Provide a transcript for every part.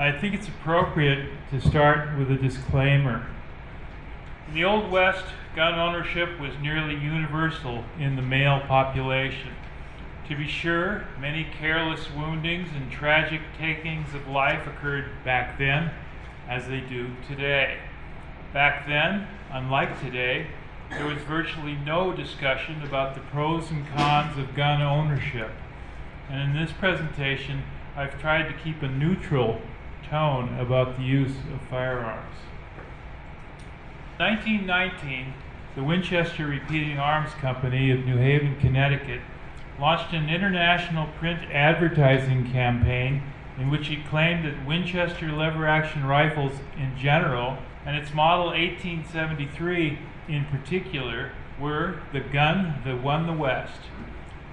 I think it's appropriate to start with a disclaimer. In the Old West, gun ownership was nearly universal in the male population. To be sure, many careless woundings and tragic takings of life occurred back then, as they do today. Back then, unlike today, there was virtually no discussion about the pros and cons of gun ownership. And in this presentation, I've tried to keep a neutral tone about the use of firearms. 1919, the Winchester Repeating Arms Company of New Haven, Connecticut, launched an international print advertising campaign in which it claimed that Winchester lever action rifles in general and its model 1873 in particular were the gun that won the West.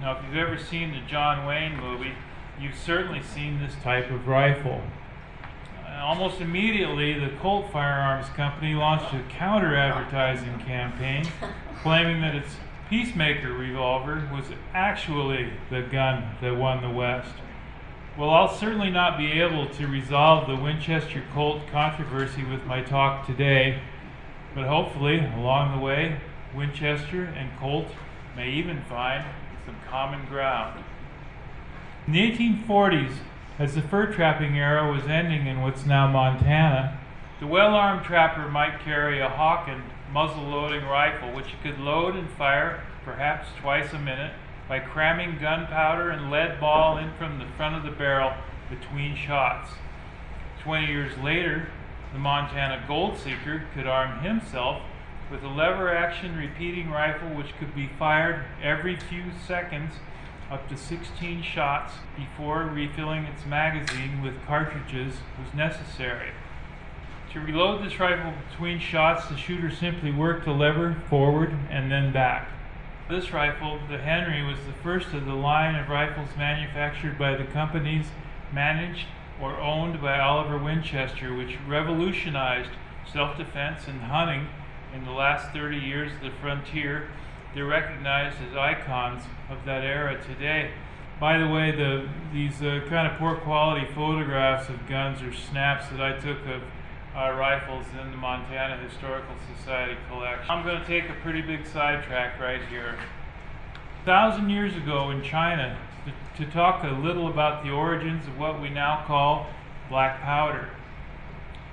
Now, if you've ever seen the John Wayne movie, you've certainly seen this type of rifle. Almost immediately, the Colt Firearms Company launched a counter advertising campaign claiming that its Peacemaker revolver was actually the gun that won the West. Well, I'll certainly not be able to resolve the Winchester Colt controversy with my talk today, but hopefully, along the way, Winchester and Colt may even find some common ground. In the 1840s, as the fur trapping era was ending in what's now Montana, the well armed trapper might carry a Hawken muzzle loading rifle, which he could load and fire perhaps twice a minute by cramming gunpowder and lead ball in from the front of the barrel between shots. Twenty years later, the Montana Gold Seeker could arm himself with a lever action repeating rifle which could be fired every few seconds up to 16 shots before refilling its magazine with cartridges was necessary. To reload this rifle between shots, the shooter simply worked the lever forward and then back. This rifle, the Henry, was the first of the line of rifles manufactured by the companies managed or owned by Oliver Winchester, which revolutionized self defense and hunting in the last 30 years of the frontier. They're recognized as icons of that era today. By the way, the, these uh, kind of poor quality photographs of guns or snaps that I took of uh, rifles in the Montana Historical Society collection. I'm going to take a pretty big sidetrack right here. A thousand years ago in China, to, to talk a little about the origins of what we now call black powder.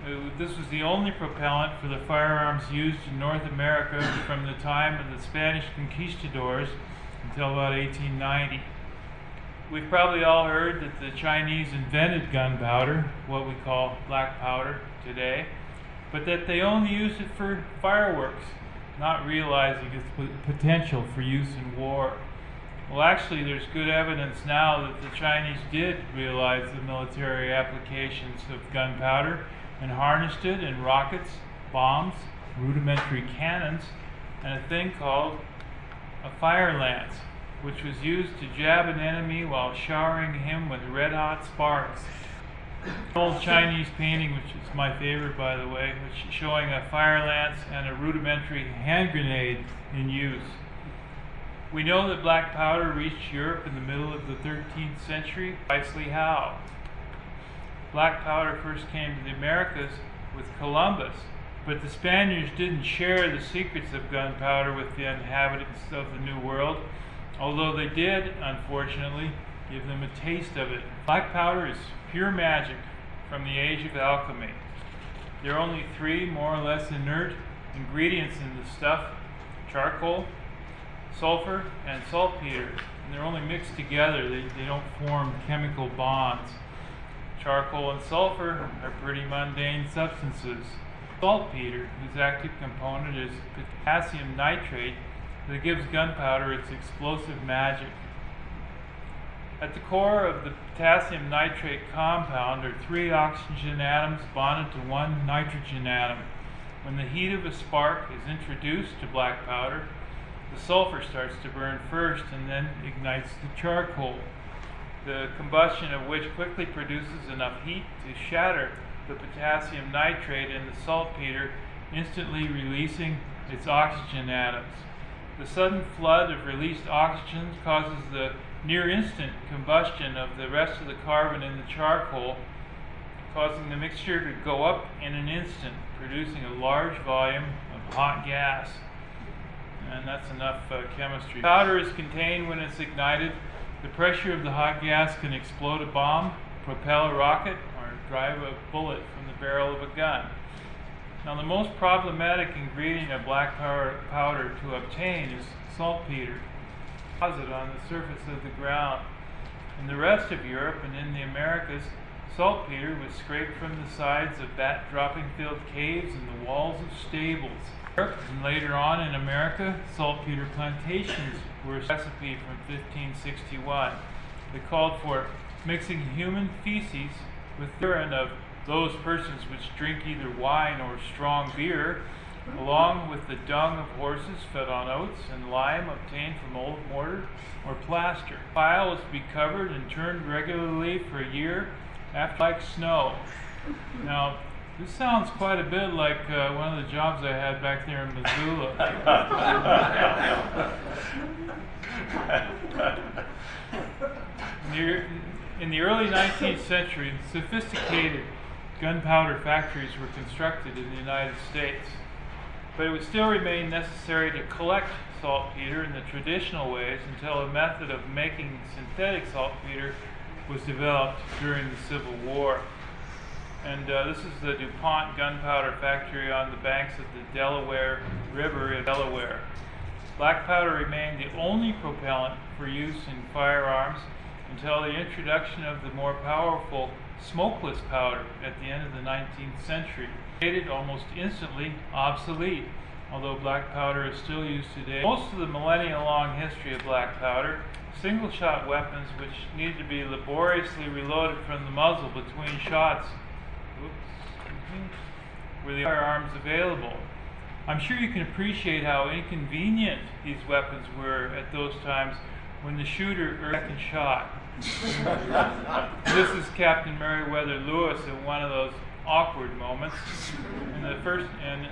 Uh, this was the only propellant for the firearms used in North America from the time of the Spanish conquistadors until about 1890. We've probably all heard that the Chinese invented gunpowder, what we call black powder today, but that they only used it for fireworks, not realizing its potential for use in war. Well, actually, there's good evidence now that the Chinese did realize the military applications of gunpowder and harnessed it in rockets, bombs, rudimentary cannons, and a thing called a fire lance, which was used to jab an enemy while showering him with red hot sparks. An old Chinese painting, which is my favorite by the way, which showing a fire lance and a rudimentary hand grenade in use. We know that black powder reached Europe in the middle of the 13th century. Precisely how? Black powder first came to the Americas with Columbus, but the Spaniards didn't share the secrets of gunpowder with the inhabitants of the New World, although they did, unfortunately, give them a taste of it. Black powder is pure magic from the age of alchemy. There are only three more or less inert ingredients in the stuff charcoal, sulfur, and saltpeter. And they're only mixed together, they, they don't form chemical bonds. Charcoal and sulfur are pretty mundane substances. Saltpeter, whose active component is potassium nitrate, that gives gunpowder its explosive magic. At the core of the potassium nitrate compound are three oxygen atoms bonded to one nitrogen atom. When the heat of a spark is introduced to black powder, the sulfur starts to burn first and then ignites the charcoal, the combustion of which quickly produces enough heat to shatter the potassium nitrate in the saltpeter, instantly releasing its oxygen atoms. The sudden flood of released oxygen causes the near instant combustion of the rest of the carbon in the charcoal, causing the mixture to go up in an instant, producing a large volume of hot gas. And that's enough uh, chemistry. Powder is contained when it's ignited. The pressure of the hot gas can explode a bomb, propel a rocket, or drive a bullet from the barrel of a gun. Now, the most problematic ingredient of black powder, to obtain is saltpeter, deposit on the surface of the ground. In the rest of Europe and in the Americas, saltpeter was scraped from the sides of bat dropping filled caves and the walls of stables. And later on in America, saltpeter plantations were a recipe from 1561. They called for mixing human feces with urine of those persons which drink either wine or strong beer, along with the dung of horses fed on oats and lime obtained from old mortar or plaster. The pile was to be covered and turned regularly for a year after like snow. Now, this sounds quite a bit like uh, one of the jobs I had back there in Missoula. in, the, in the early 19th century, sophisticated gunpowder factories were constructed in the United States, but it would still remain necessary to collect saltpeter in the traditional ways until a method of making synthetic saltpeter was developed during the Civil War. And uh, this is the DuPont gunpowder factory on the banks of the Delaware River in Delaware. Black powder remained the only propellant for use in firearms until the introduction of the more powerful smokeless powder at the end of the 19th century. Made it almost instantly obsolete, although black powder is still used today. Most of the millennia long history of black powder single shot weapons which needed to be laboriously reloaded from the muzzle between shots were the firearms available. I'm sure you can appreciate how inconvenient these weapons were at those times when the shooter earned second shot. this is Captain Meriwether Lewis in one of those awkward moments. In the first in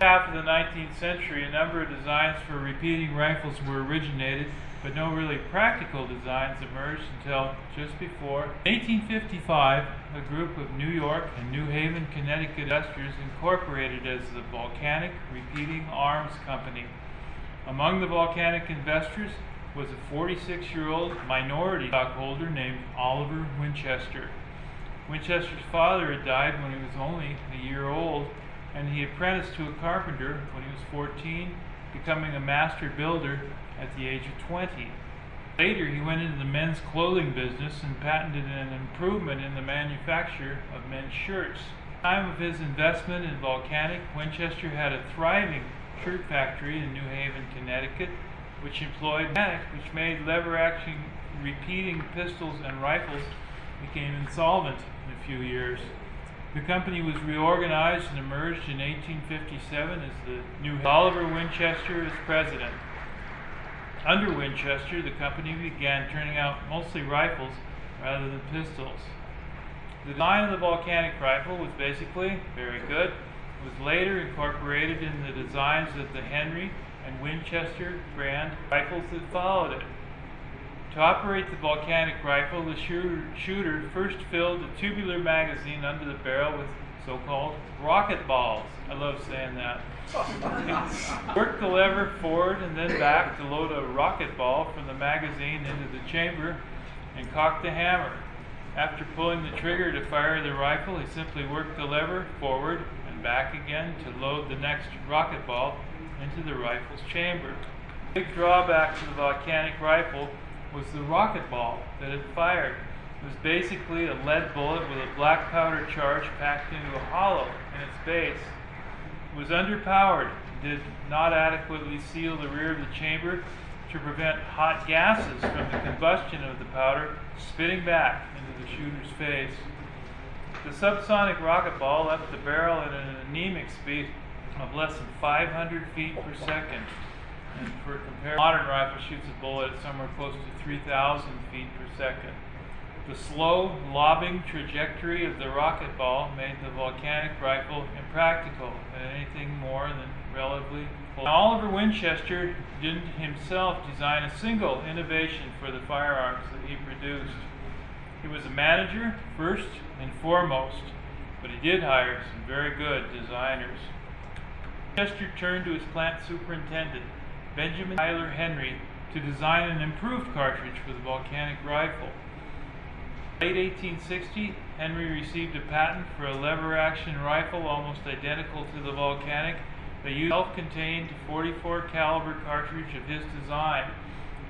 half of the 19th century, a number of designs for repeating rifles were originated but no really practical designs emerged until just before 1855. A group of New York and New Haven, Connecticut investors incorporated as the Volcanic Repeating Arms Company. Among the volcanic investors was a 46 year old minority stockholder named Oliver Winchester. Winchester's father had died when he was only a year old, and he apprenticed to a carpenter when he was 14, becoming a master builder at the age of 20. Later, he went into the men's clothing business and patented an improvement in the manufacture of men's shirts. At the time of his investment in Volcanic, Winchester had a thriving shirt factory in New Haven, Connecticut, which employed mechanics which made lever action repeating pistols and rifles became insolvent in a few years. The company was reorganized and emerged in 1857 as the new Oliver Winchester as president. Under Winchester, the company began turning out mostly rifles rather than pistols. The design of the volcanic rifle was basically very good. It was later incorporated in the designs of the Henry and Winchester brand rifles that followed it. To operate the volcanic rifle, the shooter first filled a tubular magazine under the barrel with so-called rocket balls. I love saying that. Work the lever forward and then back to load a rocket ball from the magazine into the chamber and cock the hammer. After pulling the trigger to fire the rifle, he simply worked the lever forward and back again to load the next rocket ball into the rifle's chamber. The big drawback to the volcanic rifle was the rocket ball that it fired. It was basically a lead bullet with a black powder charge packed into a hollow in its base was underpowered did not adequately seal the rear of the chamber to prevent hot gases from the combustion of the powder spitting back into the shooter's face. The subsonic rocket ball left the barrel at an anemic speed of less than 500 feet per second. And for comparison, modern rifle shoots a bullet at somewhere close to 3,000 feet per second. The slow, lobbing trajectory of the rocket ball made the volcanic rifle impractical and anything more than relatively close. Oliver Winchester didn't himself design a single innovation for the firearms that he produced. He was a manager, first and foremost, but he did hire some very good designers. Winchester turned to his plant superintendent, Benjamin Tyler Henry, to design an improved cartridge for the volcanic rifle. Late 1860, Henry received a patent for a lever-action rifle almost identical to the volcanic that used self-contained 44 caliber cartridge of his design.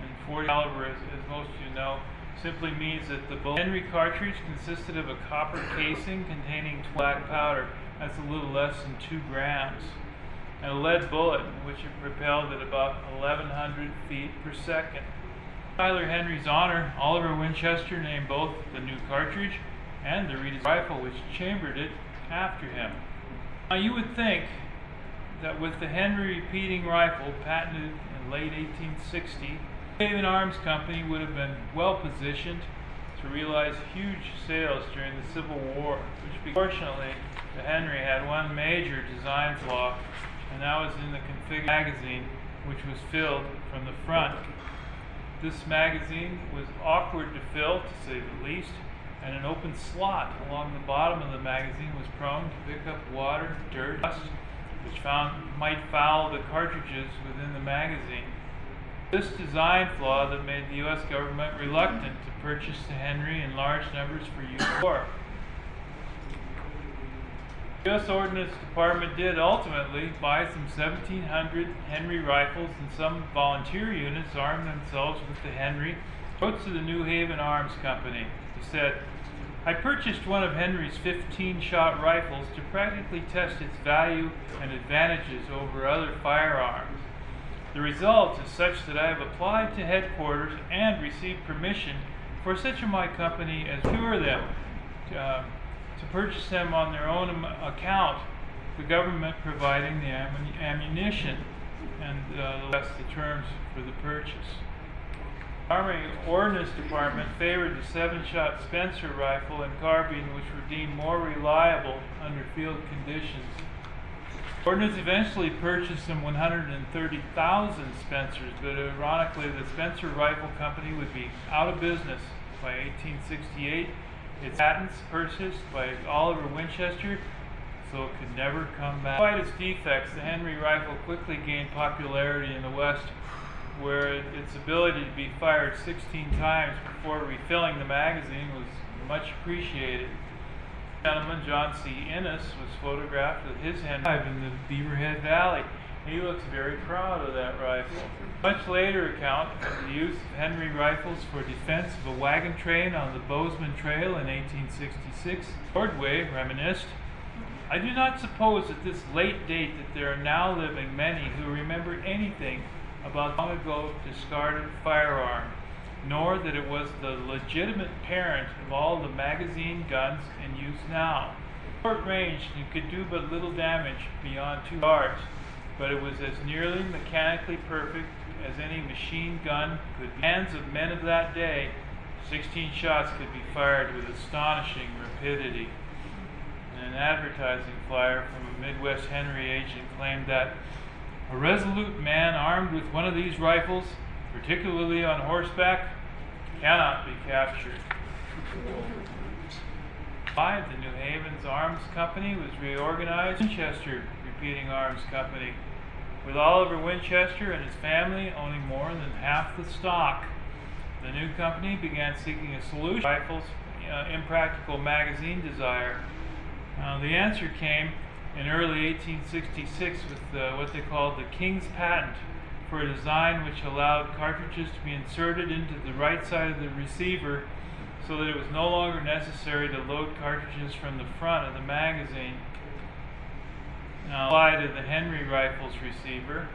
And 40 caliber, as, as most of you know, simply means that the Henry cartridge consisted of a copper casing containing black powder. That's a little less than 2 grams. And a lead bullet, which it propelled at about 1100 feet per second. Tyler Henry's honor, Oliver Winchester named both the new cartridge and the Reed's rifle which chambered it after him. Now you would think that with the Henry repeating rifle patented in late 1860, Haven Arms Company would have been well positioned to realize huge sales during the Civil War, which fortunately the Henry had one major design flaw, and that was in the config magazine, which was filled from the front. This magazine was awkward to fill, to say the least, and an open slot along the bottom of the magazine was prone to pick up water, dirt, dust, which found, might foul the cartridges within the magazine. This design flaw that made the U.S. government reluctant to purchase the Henry in large numbers for use war. The U.S. Ordnance Department did ultimately buy some 1,700 Henry rifles, and some volunteer units armed themselves with the Henry. Wrote to the New Haven Arms Company. He said, I purchased one of Henry's 15 shot rifles to practically test its value and advantages over other firearms. The result is such that I have applied to headquarters and received permission for such of my company as cure them uh, to purchase them on their own account, the government providing the ammunition and uh, the terms for the purchase. Army Ordnance Department favored the seven-shot Spencer rifle and carbine, which were deemed more reliable under field conditions. Ordnance eventually purchased some 130,000 Spencers, but ironically, the Spencer Rifle Company would be out of business by 1868. Its patents purchased by Oliver Winchester, so it could never come back. Despite its defects, the Henry rifle quickly gained popularity in the West where its ability to be fired 16 times before refilling the magazine was much appreciated. Gentleman John C. Innes was photographed with his hand in the Beaverhead Valley. He looks very proud of that rifle. Much later account of the use of Henry rifles for defense of a wagon train on the Bozeman Trail in 1866. Ordway reminisced, I do not suppose at this late date that there are now living many who remember anything about long ago discarded firearm, nor that it was the legitimate parent of all the magazine guns in use now. Short range and could do but little damage beyond two yards, but it was as nearly mechanically perfect as any machine gun could be. Hands of men of that day, 16 shots could be fired with astonishing rapidity. And an advertising flyer from a Midwest Henry agent claimed that a resolute man armed with one of these rifles, particularly on horseback, cannot be captured. By the New Havens Arms Company was reorganized Winchester Repeating Arms Company, with Oliver Winchester and his family owning more than half the stock. The new company began seeking a solution rifles' uh, impractical magazine desire. Uh, the answer came in early 1866 with uh, what they called the King's Patent for a design which allowed cartridges to be inserted into the right side of the receiver so that it was no longer necessary to load cartridges from the front of the magazine. Now applied to the Henry Rifles receiver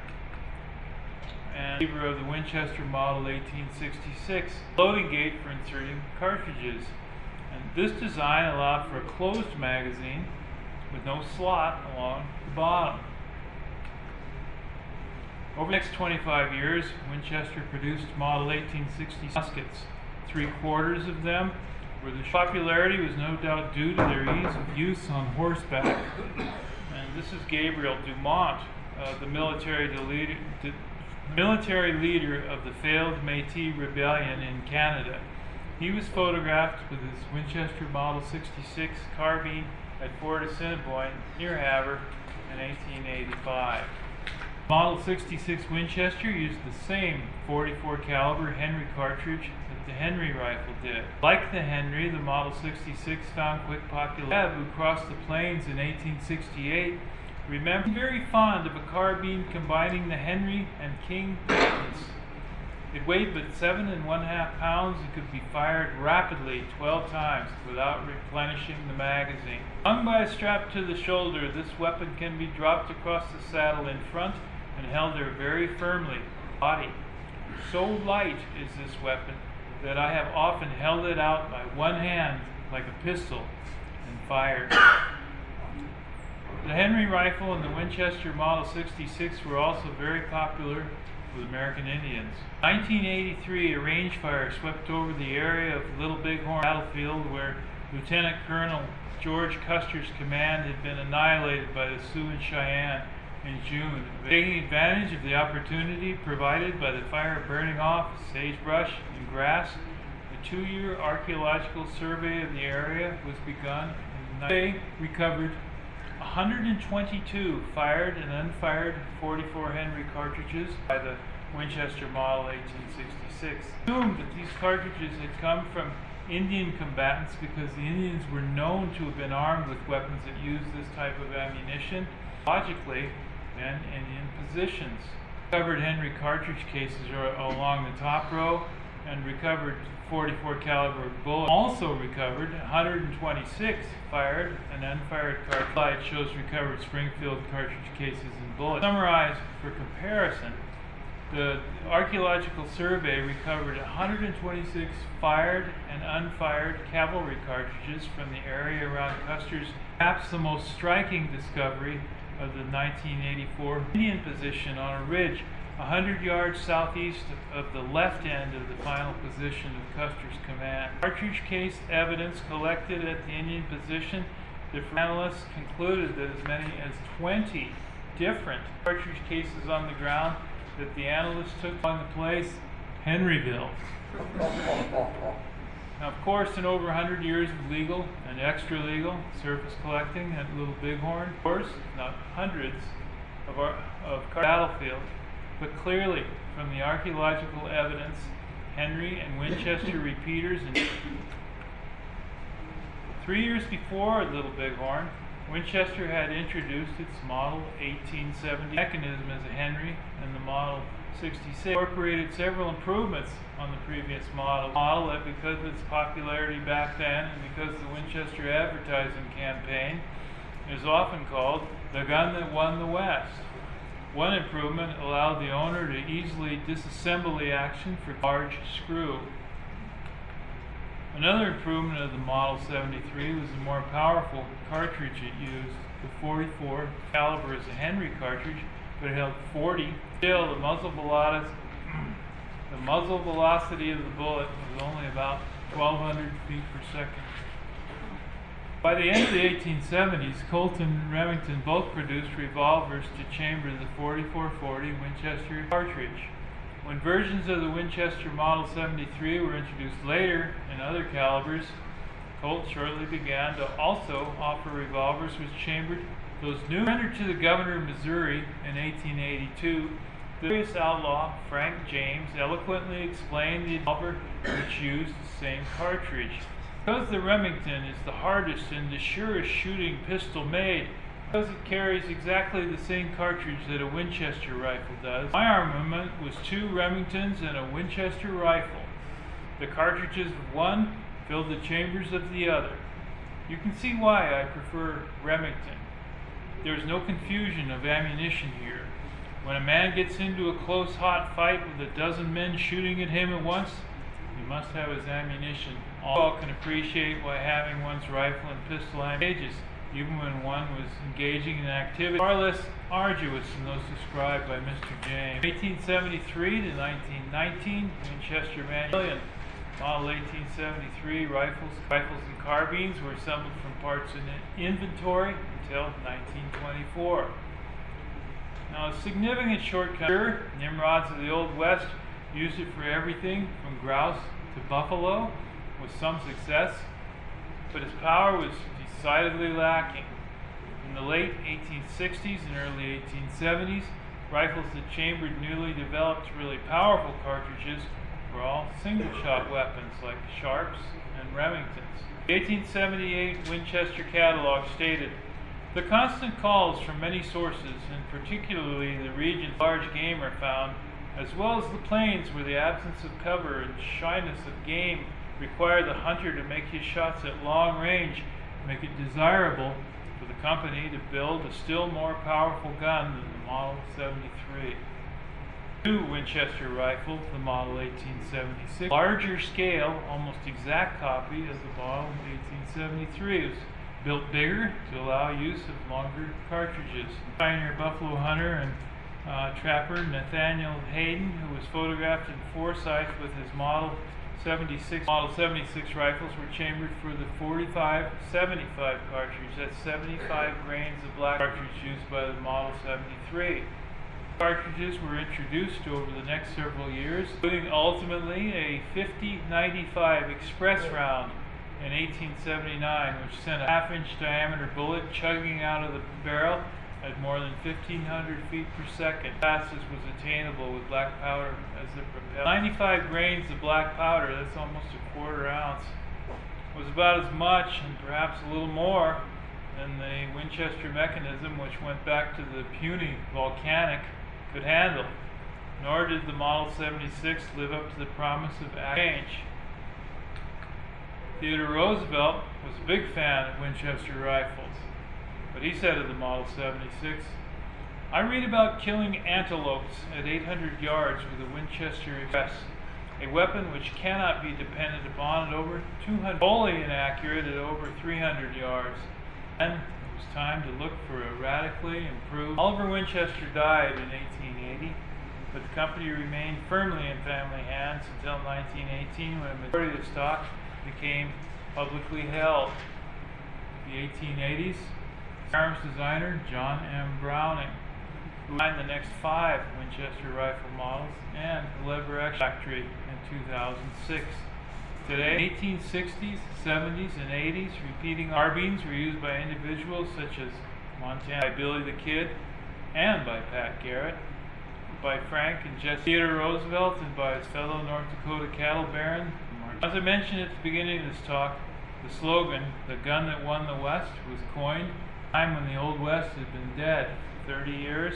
and receiver of the Winchester model 1866 loading gate for inserting cartridges. And this design allowed for a closed magazine with no slot along the bottom. Over the next 25 years, Winchester produced Model 1860 muskets. Three quarters of them were the popularity was no doubt due to their ease of use on horseback. This is Gabriel Dumont, uh, the military, leader, the military leader of the failed Métis rebellion in Canada. He was photographed with his Winchester Model 66 carbine at Fort Assiniboine near Havre in 1885. Model 66 Winchester used the same 44 caliber Henry cartridge the Henry rifle did. Like the Henry, the Model 66 found quick popularity. who crossed the plains in 1868 remember very fond of a carbine combining the Henry and King weapons. It weighed but seven and one half pounds and could be fired rapidly 12 times without replenishing the magazine. Hung by a strap to the shoulder, this weapon can be dropped across the saddle in front and held there very firmly. Body. So light is this weapon that I have often held it out by one hand like a pistol and fired. The Henry rifle and the Winchester Model 66 were also very popular with American Indians. 1983, a range fire swept over the area of Little Bighorn battlefield where Lieutenant Colonel George Custer's command had been annihilated by the Sioux and Cheyenne in June. Taking advantage of the opportunity provided by the fire burning off sagebrush and grass, A two-year archaeological survey of the area was begun. They recovered 122 fired and unfired 44 Henry cartridges by the Winchester Model 1866. Assumed that these cartridges had come from Indian combatants because the Indians were known to have been armed with weapons that used this type of ammunition. Logically, and in positions. Recovered Henry cartridge cases are along the top row and recovered 44 caliber bullets. Also recovered 126 fired and unfired cartridge. Slide shows recovered Springfield cartridge cases and bullets. Summarized for comparison, the archaeological survey recovered 126 fired and unfired cavalry cartridges from the area around Custer's. Perhaps the most striking discovery of the 1984 Indian position on a ridge 100 yards southeast of the left end of the final position of Custer's command. Cartridge case evidence collected at the Indian position, the analysts concluded that as many as 20 different cartridge cases on the ground that the analysts took on the place, Henryville. Now, of course, in over 100 years of legal and extra legal surface collecting at Little Bighorn, of course, not hundreds of, our, of battlefields, but clearly from the archaeological evidence, Henry and Winchester repeaters. Three years before Little Bighorn, Winchester had introduced its Model 1870 mechanism as a Henry, and the Model 66 incorporated several improvements on the previous model. Model that because of its popularity back then and because the Winchester advertising campaign is often called the gun that won the West. One improvement allowed the owner to easily disassemble the action for large screw. Another improvement of the Model 73 was the more powerful cartridge it used. The 44 caliber is a Henry cartridge, but it held 40. The muzzle velocity, the muzzle velocity of the bullet was only about 1,200 feet per second. By the end of the 1870s, Colt and Remington both produced revolvers to chamber the 4440 Winchester cartridge. When versions of the Winchester Model 73 were introduced later in other calibers, Colt shortly began to also offer revolvers which chambered those new. Surrendered to the governor of Missouri in 1882, various outlaw, Frank James, eloquently explained the revolver which used the same cartridge. Because the Remington is the hardest and the surest shooting pistol made, because it carries exactly the same cartridge that a Winchester rifle does, my armament was two Remingtons and a Winchester rifle. The cartridges of one filled the chambers of the other. You can see why I prefer Remington. There is no confusion of ammunition here. When a man gets into a close, hot fight with a dozen men shooting at him at once, he must have his ammunition. All can appreciate why having one's rifle and pistol ammunition, even when one was engaging in activity far less arduous than those described by Mr. James. 1873 to 1919, Winchester Manual Model 1873 rifles, rifles and carbines were assembled from parts in inventory until 1924. Now, a significant shortcut, Nimrods of the Old West used it for everything from grouse to buffalo. with some success, but its power was decidedly lacking. In the late 1860s and early 1870s, rifles that chambered newly developed, really powerful cartridges were all single shot weapons like Sharps and Remingtons. The 1878 Winchester catalog stated the constant calls from many sources, and particularly the regions large game are found, as well as the plains where the absence of cover and shyness of game require the hunter to make his shots at long range, make it desirable for the company to build a still more powerful gun than the Model 73. New Winchester rifle, the Model 1876, larger scale, almost exact copy of the Model 1873. Built bigger to allow use of longer cartridges. Pioneer buffalo hunter and uh, trapper Nathaniel Hayden, who was photographed in Forsyth with his Model 76 Model 76 rifles, were chambered for the 45 75 cartridge. That's 75 grains of black cartridge used by the Model 73. Cartridges were introduced over the next several years, including ultimately a 50-95 express round in 1879, which sent a half-inch diameter bullet chugging out of the barrel at more than 1,500 feet per second. Fastest was attainable with black powder as the propeller. 95 grains of black powder, that's almost a quarter ounce, was about as much and perhaps a little more than the Winchester mechanism, which went back to the puny volcanic, could handle. Nor did the Model 76 live up to the promise of range. Theodore Roosevelt was a big fan of Winchester rifles, but he said of the Model 76, I read about killing antelopes at 800 yards with a Winchester Express, a weapon which cannot be depended upon at over 200, wholly inaccurate at over 300 yards. Then it was time to look for a radically improved. Oliver Winchester died in 1880, but the company remained firmly in family hands until 1918 when a majority of stock became publicly held. The 1880s, arms designer John M. Browning, who designed the next five Winchester rifle models and the Lever X factory in 2006. Today, 1860s, 70s, and 80s, repeating carbines were used by individuals such as Montana by Billy the Kid and by Pat Garrett, by Frank and Jesse Theodore Roosevelt, and by his fellow North Dakota cattle baron as I mentioned at the beginning of this talk, the slogan, the gun that won the West, was coined time when the Old West had been dead for 30 years.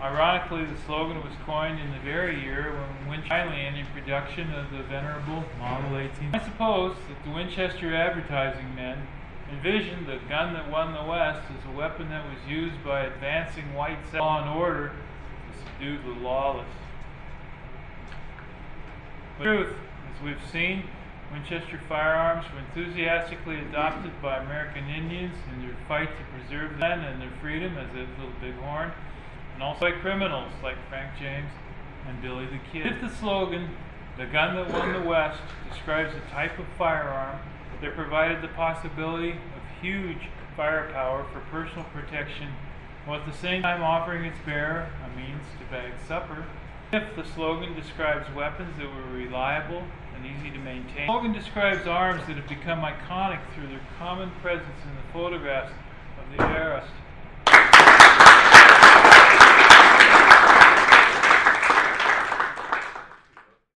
Ironically, the slogan was coined in the very year when Winchester finally ended production of the venerable Model 18. I suppose that the Winchester advertising men envisioned the gun that won the West as a weapon that was used by advancing white law and order to subdue the lawless. But truth as we've seen, Winchester firearms were enthusiastically adopted by American Indians in their fight to preserve them and their freedom as a little bighorn, and also by criminals like Frank James and Billy the Kid. If the slogan, the gun that won the West, describes a type of firearm that provided the possibility of huge firepower for personal protection, while at the same time offering its bearer a means to bag supper, if the slogan describes weapons that were reliable and easy to maintain. Slogan describes arms that have become iconic through their common presence in the photographs of the era.